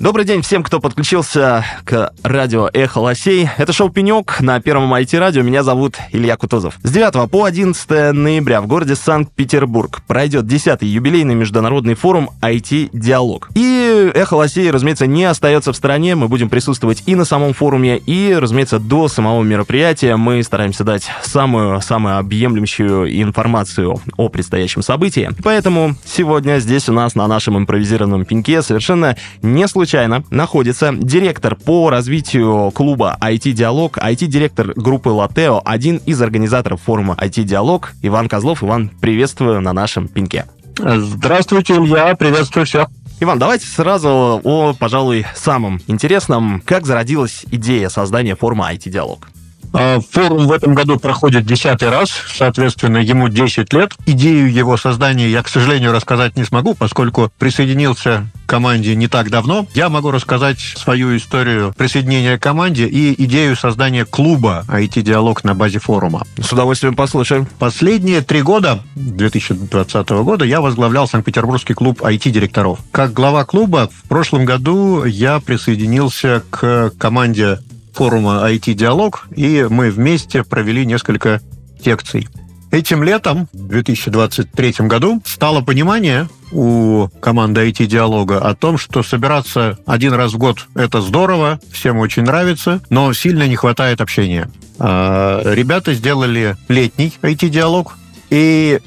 Добрый день всем, кто подключился к радио «Эхо Лосей». Это шоу «Пенек» на первом IT-радио. Меня зовут Илья Кутузов. С 9 по 11 ноября в городе Санкт-Петербург пройдет 10-й юбилейный международный форум IT-диалог. И «Эхо Лосей», разумеется, не остается в стороне. Мы будем присутствовать и на самом форуме, и, разумеется, до самого мероприятия мы стараемся дать самую-самую объемлющую информацию о предстоящем событии. Поэтому сегодня здесь у нас на нашем импровизированном пеньке совершенно не случайно случайно находится директор по развитию клуба IT-диалог, IT-директор группы Латео, один из организаторов форума IT-диалог, Иван Козлов. Иван, приветствую на нашем пинке. Здравствуйте, Илья, приветствую всех. Иван, давайте сразу о, пожалуй, самом интересном. Как зародилась идея создания форума IT-диалог? А, форум в этом году проходит десятый раз, соответственно, ему 10 лет. Идею его создания я, к сожалению, рассказать не смогу, поскольку присоединился к команде не так давно. Я могу рассказать свою историю присоединения к команде и идею создания клуба IT-диалог на базе форума. С удовольствием послушаем. Последние три года, 2020 года, я возглавлял Санкт-Петербургский клуб IT-директоров. Как глава клуба в прошлом году я присоединился к команде форума IT-диалог, и мы вместе провели несколько секций. Этим летом, в 2023 году, стало понимание у команды IT-диалога о том, что собираться один раз в год – это здорово, всем очень нравится, но сильно не хватает общения. А, ребята сделали летний IT-диалог, и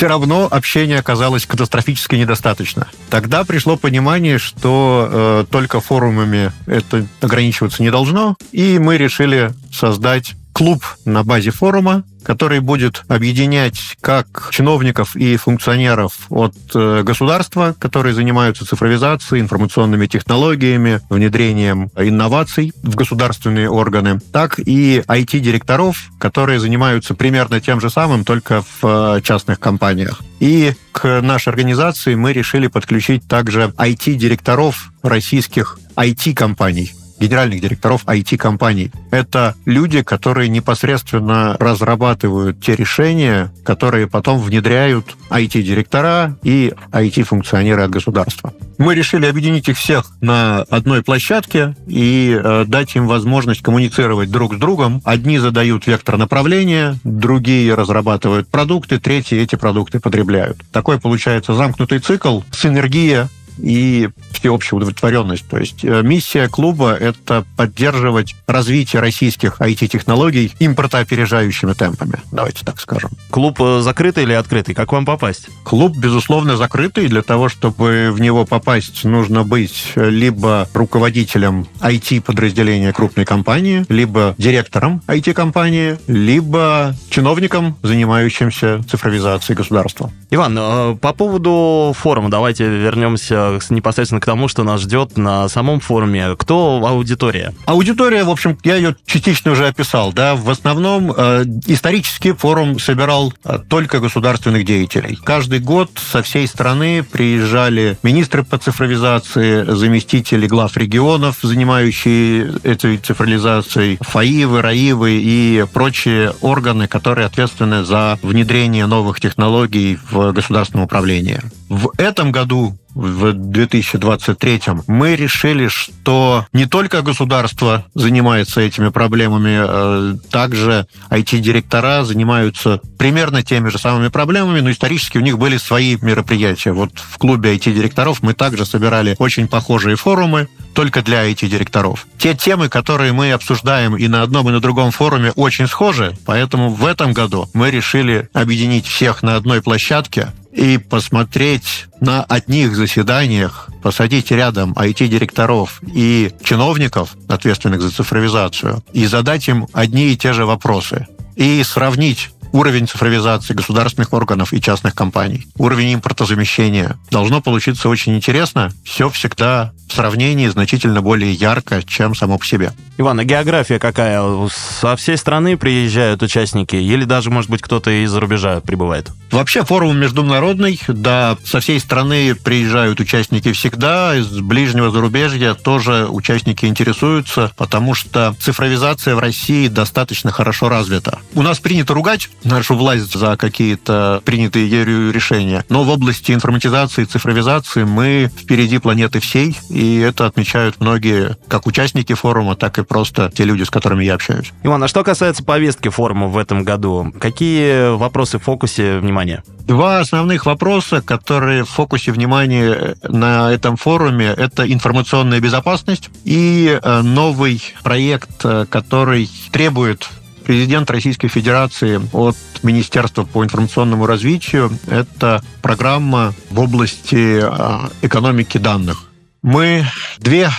все равно общения оказалось катастрофически недостаточно. Тогда пришло понимание, что э, только форумами это ограничиваться не должно, и мы решили создать клуб на базе форума, который будет объединять как чиновников и функционеров от э, государства, которые занимаются цифровизацией, информационными технологиями, внедрением инноваций в государственные органы, так и IT-директоров, которые занимаются примерно тем же самым, только в э, частных компаниях. И к нашей организации мы решили подключить также IT-директоров российских IT-компаний, генеральных директоров IT-компаний. Это люди, которые непосредственно разрабатывают те решения, которые потом внедряют IT-директора и IT-функционеры от государства. Мы решили объединить их всех на одной площадке и э, дать им возможность коммуницировать друг с другом. Одни задают вектор направления, другие разрабатывают продукты, третьи эти продукты потребляют. Такой получается замкнутый цикл, синергия и всеобщая удовлетворенность. То есть э, миссия клуба — это поддерживать развитие российских IT-технологий импортоопережающими темпами. Давайте так скажем. Клуб э, закрытый или открытый? Как вам попасть? Клуб, безусловно, закрытый. Для того, чтобы в него попасть, нужно быть либо руководителем IT-подразделения крупной компании, либо директором IT-компании, либо чиновником, занимающимся цифровизацией государства. Иван, э, по поводу форума давайте вернемся непосредственно к тому, что нас ждет на самом форуме. Кто аудитория? Аудитория, в общем, я ее частично уже описал. Да? В основном э, исторически форум собирал э, только государственных деятелей. Каждый год со всей страны приезжали министры по цифровизации, заместители глав регионов, занимающие этой цифровизацией, ФАИВы, РАИВы и прочие органы, которые ответственны за внедрение новых технологий в государственном управлении. В этом году в 2023 мы решили, что не только государство занимается этими проблемами, э, также IT-директора занимаются примерно теми же самыми проблемами, но исторически у них были свои мероприятия. Вот в клубе IT-директоров мы также собирали очень похожие форумы, только для IT-директоров. Те темы, которые мы обсуждаем и на одном, и на другом форуме, очень схожи, поэтому в этом году мы решили объединить всех на одной площадке, и посмотреть на одних заседаниях, посадить рядом IT-директоров и чиновников, ответственных за цифровизацию, и задать им одни и те же вопросы. И сравнить уровень цифровизации государственных органов и частных компаний, уровень импортозамещения. Должно получиться очень интересно. Все всегда в сравнении значительно более ярко, чем само по себе. Иван, а география какая? Со всей страны приезжают участники или даже, может быть, кто-то из-за рубежа прибывает? Вообще форум международный, да, со всей страны приезжают участники всегда, из ближнего зарубежья тоже участники интересуются, потому что цифровизация в России достаточно хорошо развита. У нас принято ругать нашу власть за какие-то принятые ею решения, но в области информатизации и цифровизации мы впереди планеты всей, и это отмечают многие, как участники форума, так и просто те люди, с которыми я общаюсь. Иван, а что касается повестки форума в этом году, какие вопросы в фокусе внимания? Два основных вопроса, которые в фокусе внимания на этом форуме, это информационная безопасность и э, новый проект, э, который требует президент Российской Федерации от Министерства по информационному развитию. Это программа в области э, экономики данных. Мы две,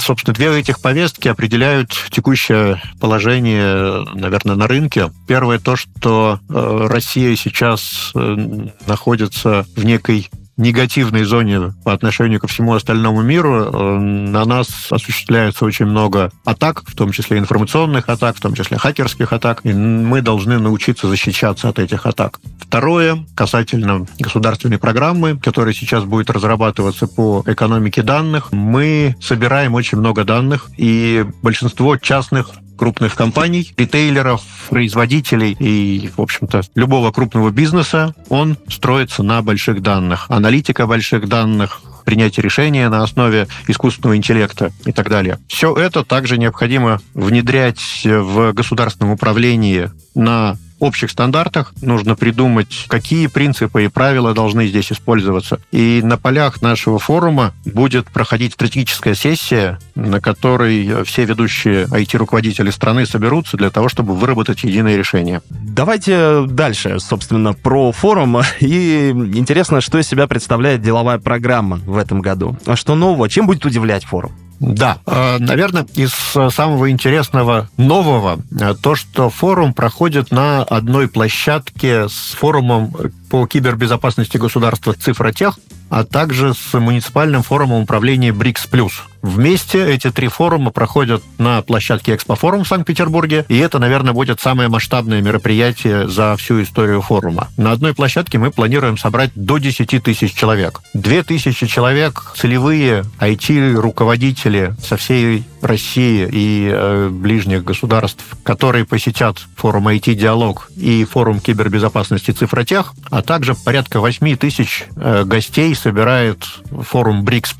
собственно, две этих повестки определяют текущее положение, наверное, на рынке. Первое то, что э, Россия сейчас э, находится в некой негативной зоне по отношению ко всему остальному миру э, на нас осуществляется очень много атак, в том числе информационных атак, в том числе хакерских атак, и мы должны научиться защищаться от этих атак. Второе, касательно государственной программы, которая сейчас будет разрабатываться по экономике данных, мы собираем очень много данных, и большинство частных крупных компаний, ритейлеров, производителей и, в общем-то, любого крупного бизнеса, он строится на больших данных. Аналитика больших данных, принятие решения на основе искусственного интеллекта и так далее. Все это также необходимо внедрять в государственном управлении на общих стандартах. Нужно придумать, какие принципы и правила должны здесь использоваться. И на полях нашего форума будет проходить стратегическая сессия, на которой все ведущие IT-руководители страны соберутся для того, чтобы выработать единое решение. Давайте дальше, собственно, про форум. И интересно, что из себя представляет деловая программа в этом году. А что нового? Чем будет удивлять форум? Да, э, наверное, из самого интересного нового э, то, что форум проходит на одной площадке с форумом по кибербезопасности государства «Цифротех», а также с муниципальным форумом управления БРИКС+. Вместе эти три форума проходят на площадке Экспофорум в Санкт-Петербурге, и это, наверное, будет самое масштабное мероприятие за всю историю форума. На одной площадке мы планируем собрать до 10 тысяч человек. 2 тысячи человек, целевые IT-руководители со всей России и э, ближних государств, которые посетят форум IT-диалог и форум кибербезопасности Цифротех, а также порядка 8 тысяч э, гостей собирает форум БРИКС+,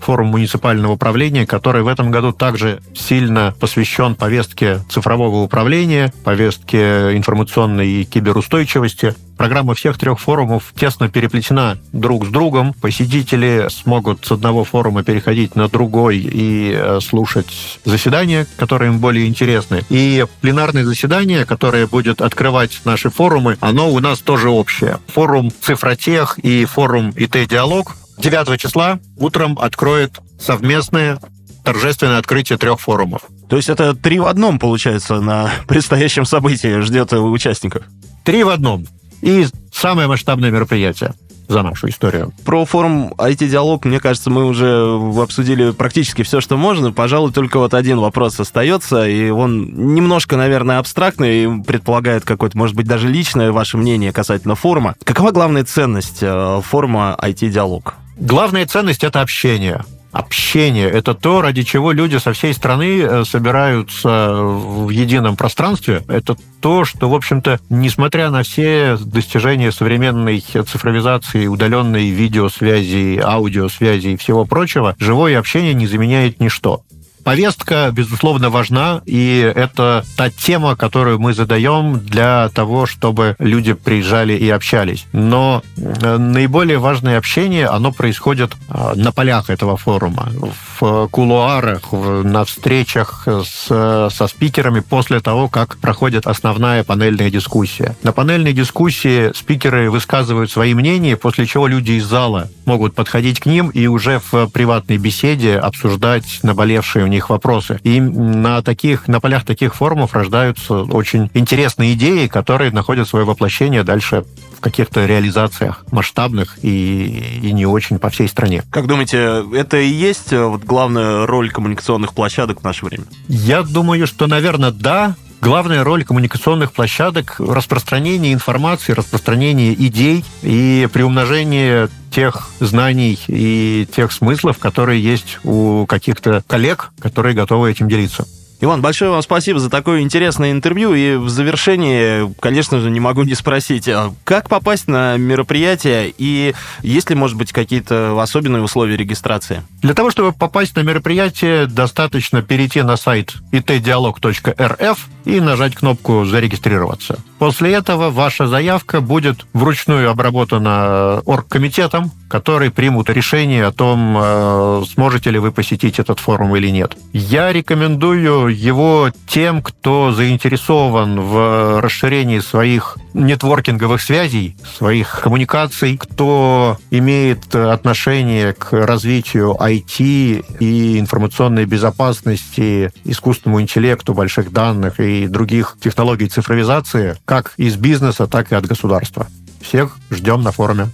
форум муниципального управления, который в этом году также сильно посвящен повестке цифрового управления, повестке информационной и киберустойчивости. Программа всех трех форумов тесно переплетена друг с другом. Посетители смогут с одного форума переходить на другой и э, слушать заседания, которые им более интересны. И пленарное заседание, которое будет открывать наши форумы, оно у нас тоже общее. Форум Цифротех и форум ИТ-диалог 9 числа утром откроет совместное торжественное открытие трех форумов. То есть это три в одном, получается, на предстоящем событии ждет участников? Три в одном и самое масштабное мероприятие за нашу историю. Про форум IT-диалог, мне кажется, мы уже обсудили практически все, что можно. Пожалуй, только вот один вопрос остается, и он немножко, наверное, абстрактный, и предполагает какое-то, может быть, даже личное ваше мнение касательно форума. Какова главная ценность э, форума IT-диалог? Главная ценность — это общение общение. Это то, ради чего люди со всей страны э, собираются в едином пространстве. Это то, что, в общем-то, несмотря на все достижения современной цифровизации, удаленной видеосвязи, аудиосвязи и всего прочего, живое общение не заменяет ничто. Повестка, безусловно, важна, и это та тема, которую мы задаем для того, чтобы люди приезжали и общались. Но э, наиболее важное общение, оно происходит э, на полях этого форума, в кулуарах, на встречах с, со спикерами после того, как проходит основная панельная дискуссия. На панельной дискуссии спикеры высказывают свои мнения, после чего люди из зала могут подходить к ним и уже в приватной беседе обсуждать наболевшие них вопросы. И на таких, на полях таких форумов рождаются очень интересные идеи, которые находят свое воплощение дальше в каких-то реализациях масштабных и, и не очень по всей стране. Как думаете, это и есть э, вот главная роль коммуникационных площадок в наше время? Я думаю, что, наверное, да, Главная роль коммуникационных площадок – распространение информации, распространение идей и приумножение тех знаний и тех смыслов, которые есть у каких-то коллег, которые готовы этим делиться. Иван, большое вам спасибо за такое интересное интервью. И в завершении, конечно же, не могу не спросить, а как попасть на мероприятие и есть ли, может быть, какие-то особенные условия регистрации? Для того, чтобы попасть на мероприятие, достаточно перейти на сайт itdialog.rf и нажать кнопку «Зарегистрироваться». После этого ваша заявка будет вручную обработана оргкомитетом, который примут решение о том, э, сможете ли вы посетить этот форум или нет. Я рекомендую его тем, кто заинтересован в расширении своих нетворкинговых связей, своих коммуникаций, кто имеет отношение к развитию IT и информационной безопасности, искусственному интеллекту, больших данных и других технологий цифровизации, как из бизнеса, так и от государства. Всех ждем на форуме.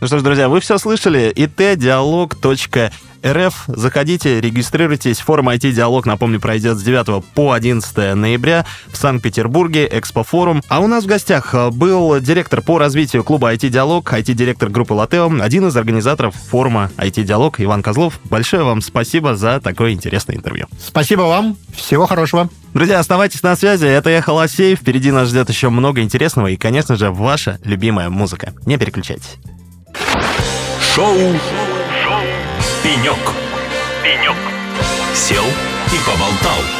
Ну что ж, друзья, вы все слышали. itdialog.ru РФ. Заходите, регистрируйтесь. Форум IT-диалог, напомню, пройдет с 9 по 11 ноября в Санкт-Петербурге, Экспофорум. А у нас в гостях э, был директор по развитию клуба IT-диалог, IT-директор группы Латео, один из организаторов форума IT-диалог Иван Козлов. Большое вам спасибо за такое интересное интервью. Спасибо вам. Всего хорошего. Друзья, оставайтесь на связи. Это Эхо Лосей. Впереди нас ждет еще много интересного и, конечно же, ваша любимая музыка. Не переключайтесь. Шоу Пенек. Пенек. Сел и поболтал.